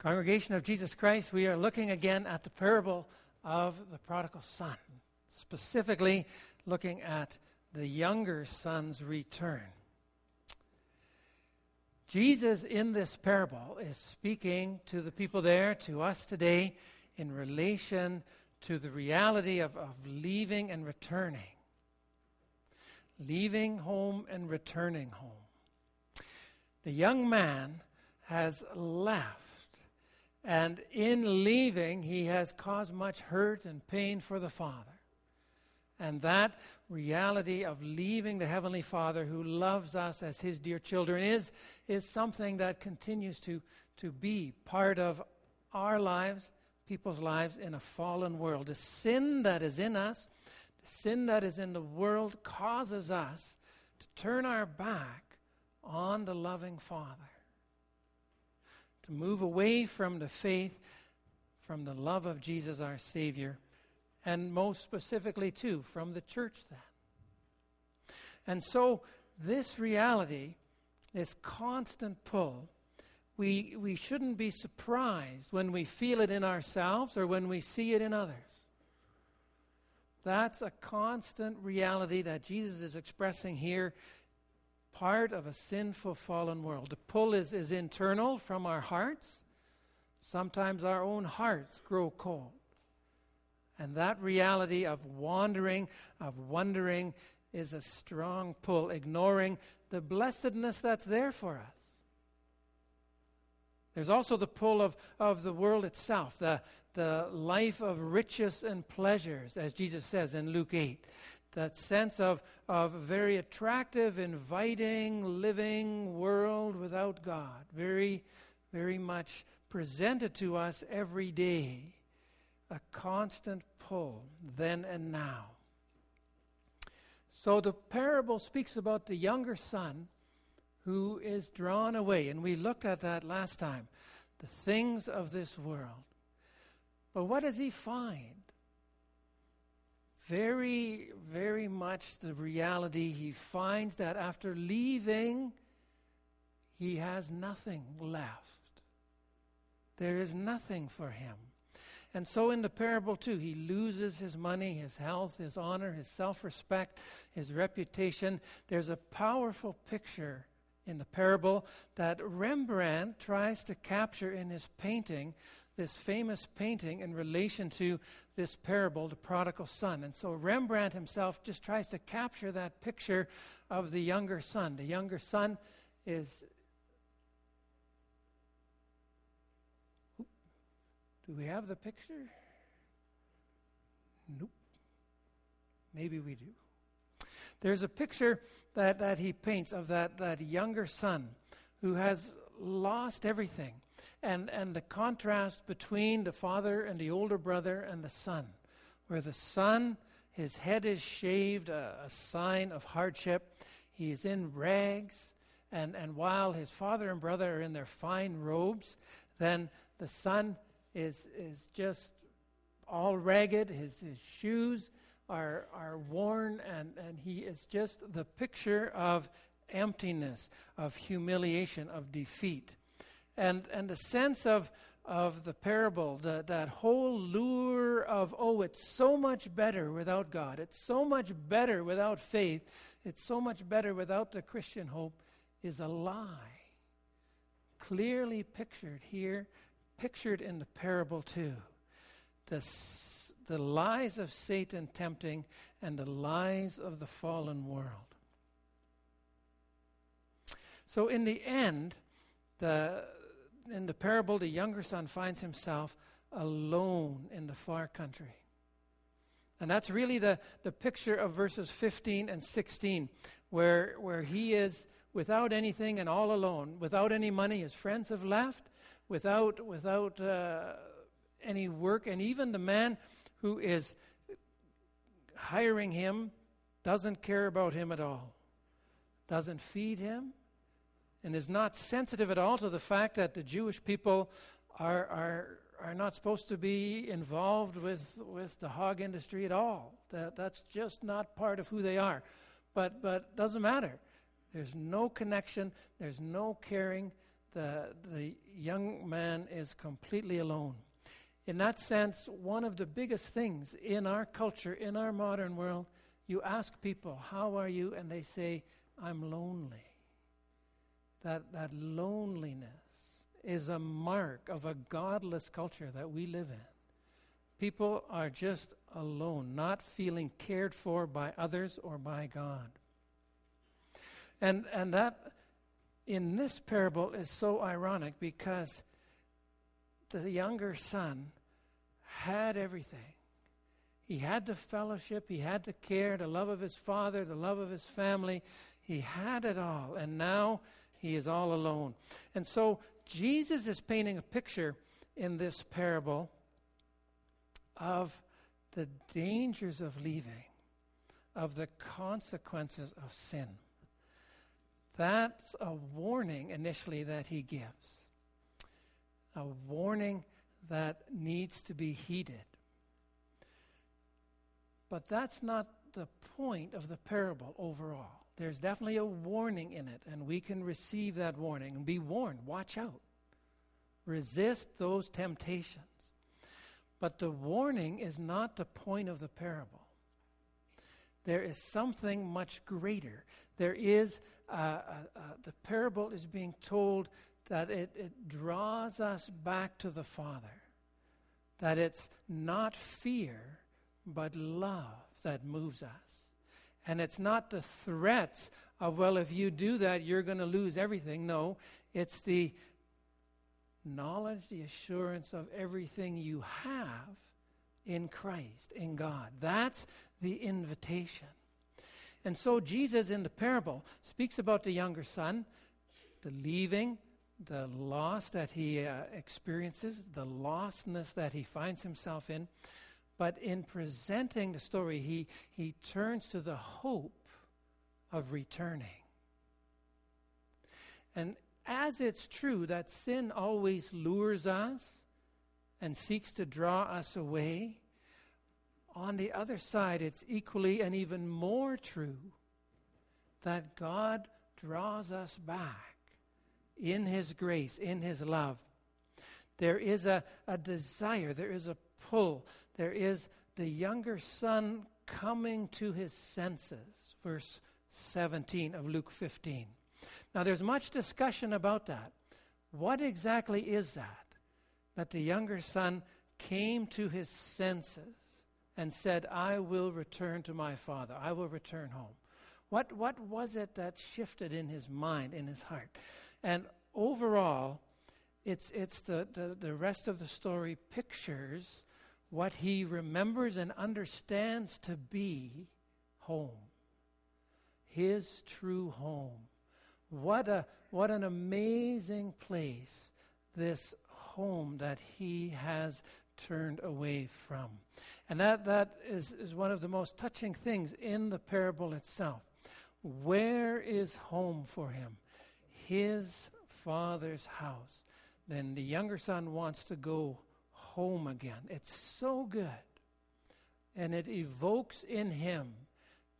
Congregation of Jesus Christ, we are looking again at the parable of the prodigal son, specifically looking at the younger son's return. Jesus, in this parable, is speaking to the people there, to us today, in relation to the reality of, of leaving and returning. Leaving home and returning home. The young man has left and in leaving, he has caused much hurt and pain for the Father. And that reality of leaving the Heavenly Father who loves us as his dear children is, is something that continues to, to be part of our lives, people's lives in a fallen world. The sin that is in us, the sin that is in the world, causes us to turn our back on the loving Father to move away from the faith, from the love of Jesus our Savior, and most specifically, too, from the church then. And so, this reality, this constant pull, we, we shouldn't be surprised when we feel it in ourselves or when we see it in others. That's a constant reality that Jesus is expressing here part of a sinful, fallen world. The pull is, is internal from our hearts. Sometimes our own hearts grow cold. And that reality of wandering, of wondering, is a strong pull, ignoring the blessedness that's there for us. There's also the pull of, of the world itself, the, the life of riches and pleasures, as Jesus says in Luke 8 that sense of, of very attractive, inviting, living world without God. Very, very much presented to us every day. A constant pull, then and now. So the parable speaks about the younger son who is drawn away. And we looked at that last time the things of this world. But what does he find? Very, very much the reality. He finds that after leaving, he has nothing left. There is nothing for him. And so in the parable, too, he loses his money, his health, his honor, his self respect, his reputation. There's a powerful picture in the parable that Rembrandt tries to capture in his painting this famous painting in relation to this parable, the prodigal son. And so Rembrandt himself just tries to capture that picture of the younger son. The younger son is. Do we have the picture? Nope. Maybe we do. There's a picture that, that he paints of that, that younger son who has lost everything and, and the contrast between the father and the older brother and the son, where the son, his head is shaved, a, a sign of hardship. He is in rags, and, and while his father and brother are in their fine robes, then the son is, is just all ragged. His, his shoes are, are worn, and, and he is just the picture of emptiness, of humiliation, of defeat and, and the sense of, of the parable, the, that whole lure of, oh, it's so much better without God, it's so much better without faith, it's so much better without the Christian hope, is a lie. Clearly pictured here, pictured in the parable too. The, the lies of Satan tempting and the lies of the fallen world. So, in the end, the, in the parable, the younger son finds himself alone in the far country. And that's really the, the picture of verses 15 and 16, where, where he is without anything and all alone, without any money. His friends have left, without, without uh, any work. And even the man who is hiring him doesn't care about him at all, doesn't feed him, and is not sensitive at all to the fact that the Jewish people are, are, are not supposed to be involved with, with the hog industry at all. That, that's just not part of who they are. But, but doesn't matter. There's no connection, there's no caring, the, the young man is completely alone. In that sense, one of the biggest things in our culture, in our modern world, you ask people, How are you? and they say, I'm lonely. That, that loneliness is a mark of a godless culture that we live in. People are just alone, not feeling cared for by others or by God. And, and that in this parable is so ironic because the younger son had everything. He had the fellowship, he had the care, the love of his father, the love of his family. He had it all, and now he is all alone. And so Jesus is painting a picture in this parable of the dangers of leaving, of the consequences of sin. That's a warning initially that he gives, a warning that needs to be heeded. But that's not the point of the parable overall. There's definitely a warning in it, and we can receive that warning and be warned watch out, resist those temptations. But the warning is not the point of the parable. There is something much greater. There is uh, uh, uh, the parable is being told that it, it draws us back to the Father, that it's not fear, but love that moves us. And it's not the threats of, well, if you do that, you're going to lose everything. No, it's the knowledge, the assurance of everything you have in Christ, in God. That's the invitation. And so Jesus in the parable speaks about the younger son, the leaving, the loss that he uh, experiences, the lostness that he finds himself in. But in presenting the story, he, he turns to the hope of returning. And as it's true that sin always lures us and seeks to draw us away, on the other side, it's equally and even more true that God draws us back in His grace, in His love. There is a, a desire, there is a pull, there is the younger son coming to his senses. Verse 17 of Luke 15. Now, there's much discussion about that. What exactly is that? That the younger son came to his senses and said, I will return to my father. I will return home. What, what was it that shifted in his mind, in his heart? And overall, it's, it's the, the, the rest of the story pictures what he remembers and understands to be home. His true home. What, a, what an amazing place this home that he has turned away from. And that, that is, is one of the most touching things in the parable itself. Where is home for him? His father's house. Then the younger son wants to go home again. It's so good. And it evokes in him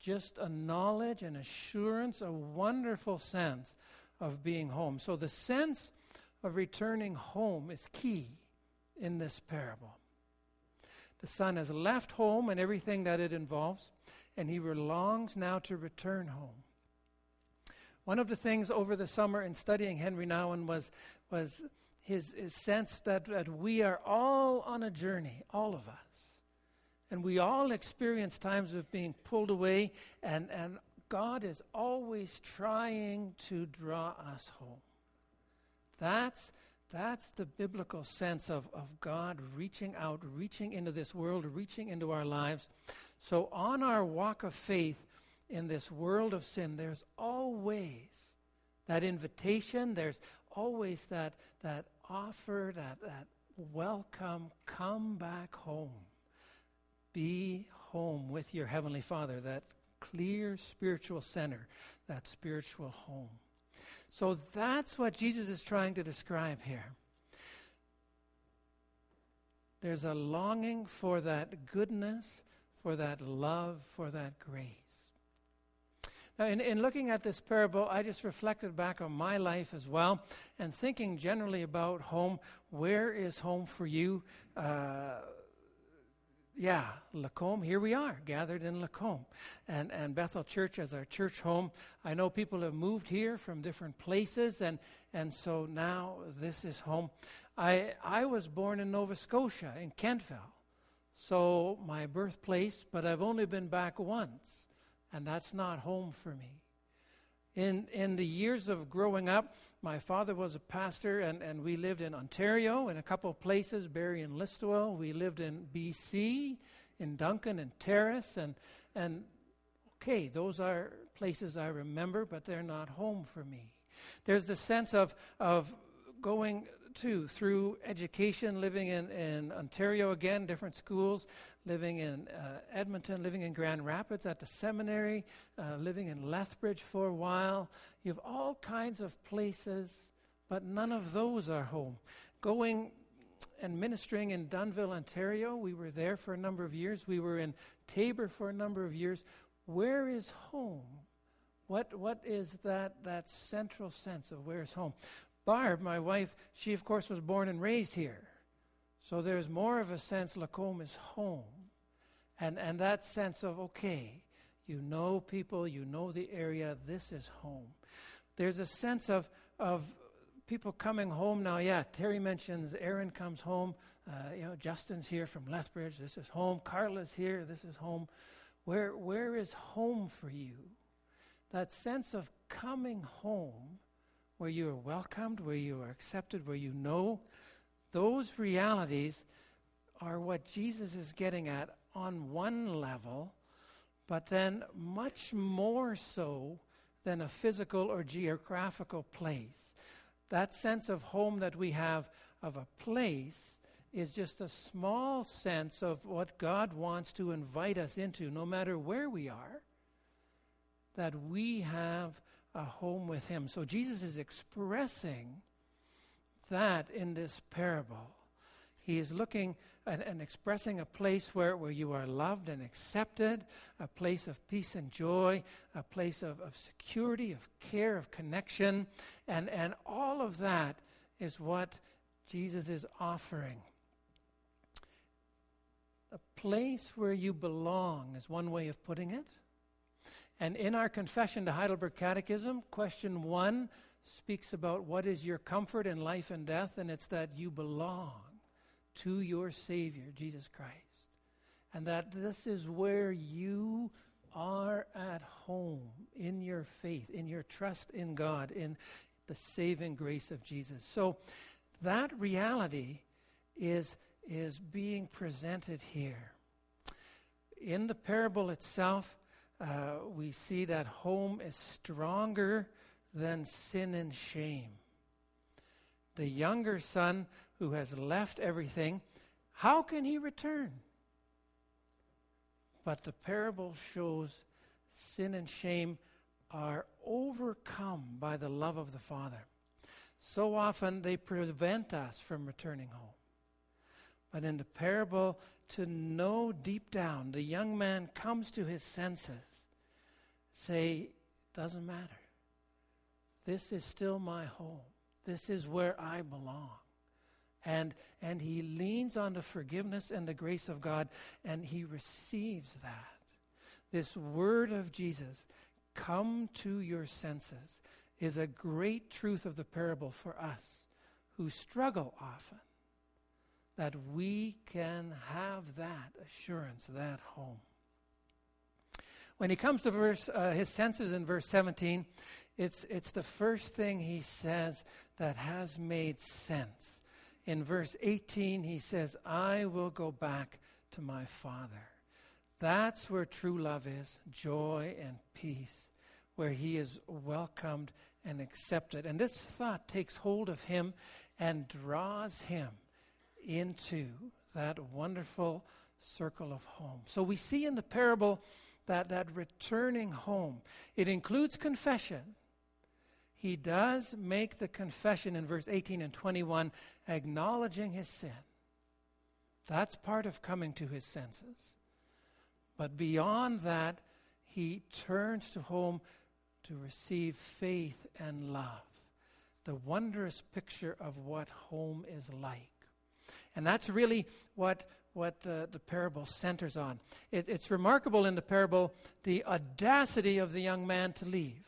just a knowledge an assurance, a wonderful sense of being home. So the sense of returning home is key in this parable. The son has left home and everything that it involves, and he longs now to return home. One of the things over the summer in studying Henry Nouwen was, was his, his sense that, that we are all on a journey, all of us. And we all experience times of being pulled away, and, and God is always trying to draw us home. That's, that's the biblical sense of, of God reaching out, reaching into this world, reaching into our lives. So, on our walk of faith in this world of sin, there's always that invitation, there's always that, that offer, that, that welcome, come back home. Be home with your Heavenly Father, that clear spiritual center, that spiritual home. So that's what Jesus is trying to describe here. There's a longing for that goodness, for that love, for that grace. In, in looking at this parable, I just reflected back on my life as well and thinking generally about home. Where is home for you? Uh, yeah, Lacombe, here we are, gathered in Lacombe. And, and Bethel Church as our church home. I know people have moved here from different places, and, and so now this is home. I, I was born in Nova Scotia, in Kentville, so my birthplace, but I've only been back once, and that's not home for me. In, in the years of growing up, my father was a pastor, and, and we lived in Ontario in a couple of places, Barrie and Listowel. We lived in BC, in Duncan and Terrace, and, and okay, those are places I remember, but they're not home for me. There's the sense of, of going to through education, living in, in Ontario again, different schools, living in uh, Edmonton, living in Grand Rapids at the seminary, uh, living in Lethbridge for a while, you have all kinds of places, but none of those are home. Going and ministering in Dunnville, Ontario, we were there for a number of years. We were in Taber for a number of years. Where is home? What, what is that, that central sense of where's home? Barb, my wife, she of course was born and raised here. So there's more of a sense Lacombe is home. And, and that sense of, okay, you know people, you know the area, this is home. There's a sense of, of people coming home now. Yeah, Terry mentions Aaron comes home. Uh, you know, Justin's here from Lethbridge. This is home. Carla's here. This is home. Where, where is home for you? That sense of coming home where you are welcomed, where you are accepted, where you know, those realities are what Jesus is getting at on one level but then much more so than a physical or geographical place. That sense of home that we have of a place is just a small sense of what God wants to invite us into, no matter where we are, that we have a home with Him. So Jesus is expressing that in this parable. He is looking and, and, expressing a place where, where you are loved and accepted, a place of peace and joy, a place of, of security, of care, of connection. And, and all of that is what Jesus is offering. A place where you belong is one way of putting it. And in our confession to Heidelberg Catechism, question one speaks about what is your comfort in life and death, and it's that you belong to your Savior, Jesus Christ. And that this is where you are at home in your faith, in your trust in God, in the saving grace of Jesus. So that reality is, is being presented here. In the parable itself, uh, we see that home is stronger than sin and shame. The younger son who has left everything, how can he return? But the parable shows sin and shame are overcome by the love of the Father. So often they prevent us from returning home. But in the parable, to know deep down, the young man comes to his senses, say, doesn't matter. This is still my home. This is where I belong and and he leans on the forgiveness and the grace of God and he receives that this word of Jesus come to your senses is a great truth of the parable for us who struggle often that we can have that assurance that home when he comes to verse uh, his senses in verse 17 it's it's the first thing he says that has made sense in verse 18, he says, I will go back to my Father. That's where true love is joy and peace, where he is welcomed and accepted. And this thought takes hold of him and draws him into that wonderful circle of home. So we see in the parable that, that returning home, it includes confession he does make the confession in verse 18 and 21, acknowledging his sin. That's part of coming to his senses. But beyond that, he turns to home to receive faith and love. The wondrous picture of what home is like. And that's really what, what uh, the parable centers on. It, it's remarkable in the parable the audacity of the young man to leave.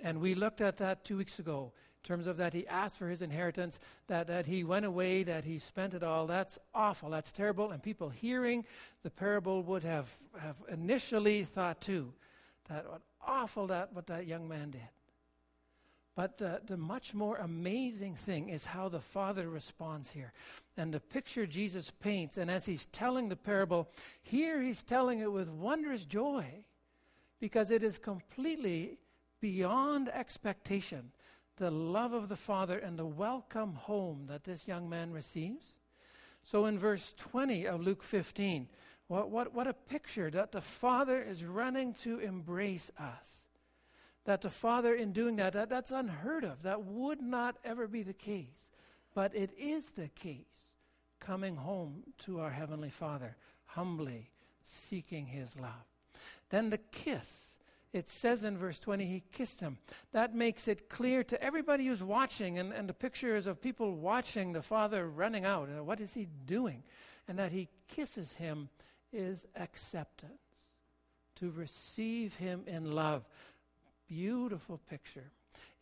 And we looked at that two weeks ago in terms of that he asked for his inheritance, that, that he went away, that he spent it all. That's awful. That's terrible. And people hearing the parable would have, have initially thought too that what awful that what that young man did. But the, the much more amazing thing is how the Father responds here. And the picture Jesus paints, and as he's telling the parable, here he's telling it with wondrous joy because it is completely beyond expectation the love of the Father and the welcome home that this young man receives. So in verse 20 of Luke 15, what, what, what a picture that the Father is running to embrace us that the Father, in doing that, that, that's unheard of. That would not ever be the case. But it is the case, coming home to our Heavenly Father, humbly seeking His love. Then the kiss. It says in verse 20, he kissed him. That makes it clear to everybody who's watching, and, and the pictures of people watching the Father running out. Uh, what is he doing? And that he kisses him is acceptance, to receive him in love. Beautiful picture.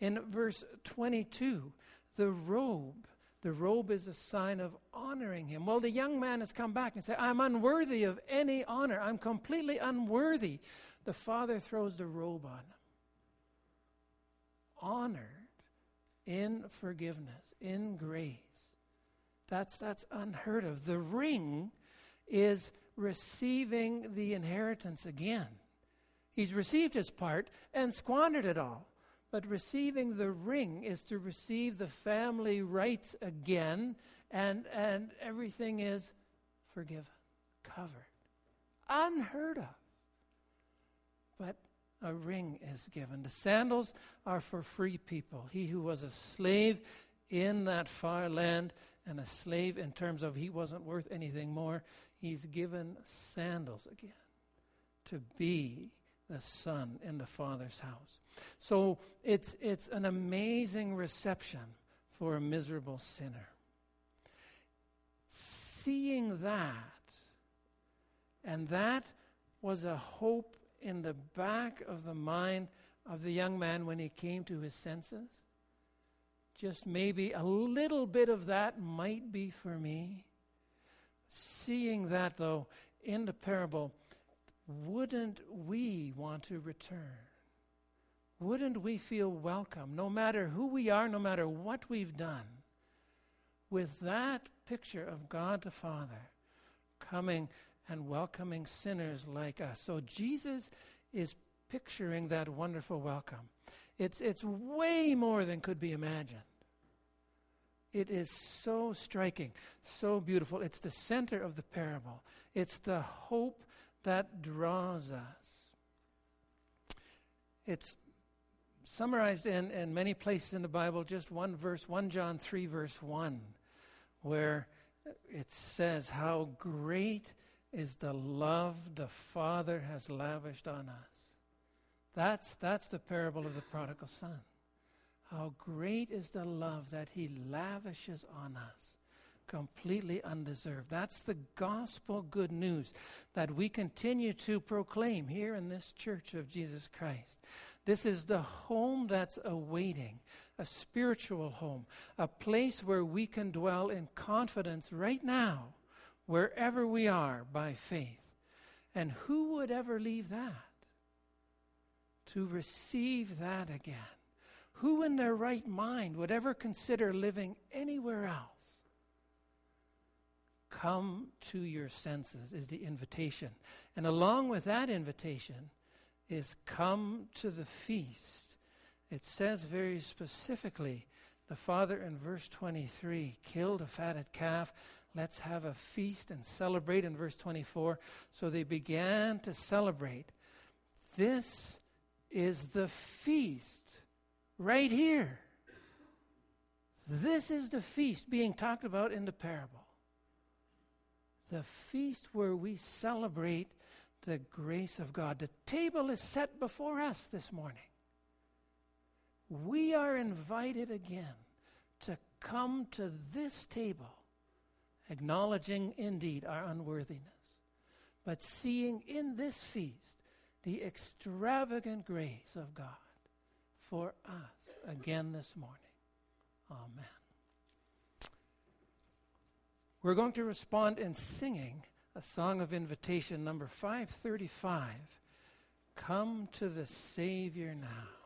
In verse 22, the robe. The robe is a sign of honoring him. Well, the young man has come back and said, I'm unworthy of any honor. I'm completely unworthy. The father throws the robe on him. Honored in forgiveness, in grace. That's, that's unheard of. The ring is receiving the inheritance again. He's received his part and squandered it all. But receiving the ring is to receive the family rights again, and, and everything is forgiven, covered. Unheard of. But a ring is given. The sandals are for free people. He who was a slave in that far land and a slave in terms of he wasn't worth anything more, he's given sandals again to be the Son in the Father's house. So it's, it's an amazing reception for a miserable sinner. Seeing that, and that was a hope in the back of the mind of the young man when he came to his senses. Just maybe a little bit of that might be for me. Seeing that, though, in the parable, wouldn't we want to return? Wouldn't we feel welcome, no matter who we are, no matter what we've done, with that picture of God the Father coming and welcoming sinners like us? So Jesus is picturing that wonderful welcome. It's, it's way more than could be imagined. It is so striking, so beautiful. It's the center of the parable. It's the hope that draws us. It's summarized in, in many places in the Bible, just one verse, 1 John 3, verse 1, where it says, How great is the love the Father has lavished on us. That's, that's the parable of the prodigal son. How great is the love that he lavishes on us completely undeserved. That's the gospel good news that we continue to proclaim here in this church of Jesus Christ. This is the home that's awaiting, a spiritual home, a place where we can dwell in confidence right now, wherever we are by faith. And who would ever leave that? To receive that again. Who in their right mind would ever consider living anywhere else? Come to your senses is the invitation. And along with that invitation is come to the feast. It says very specifically, the father in verse 23 killed a fatted calf. Let's have a feast and celebrate in verse 24. So they began to celebrate. This is the feast right here. This is the feast being talked about in the parable the feast where we celebrate the grace of God. The table is set before us this morning. we are invited again to come to this table, acknowledging indeed our unworthiness, but seeing in this feast the extravagant grace of God for us again this morning. Amen. We're going to respond in singing a song of invitation, number 535 Come to the Savior now.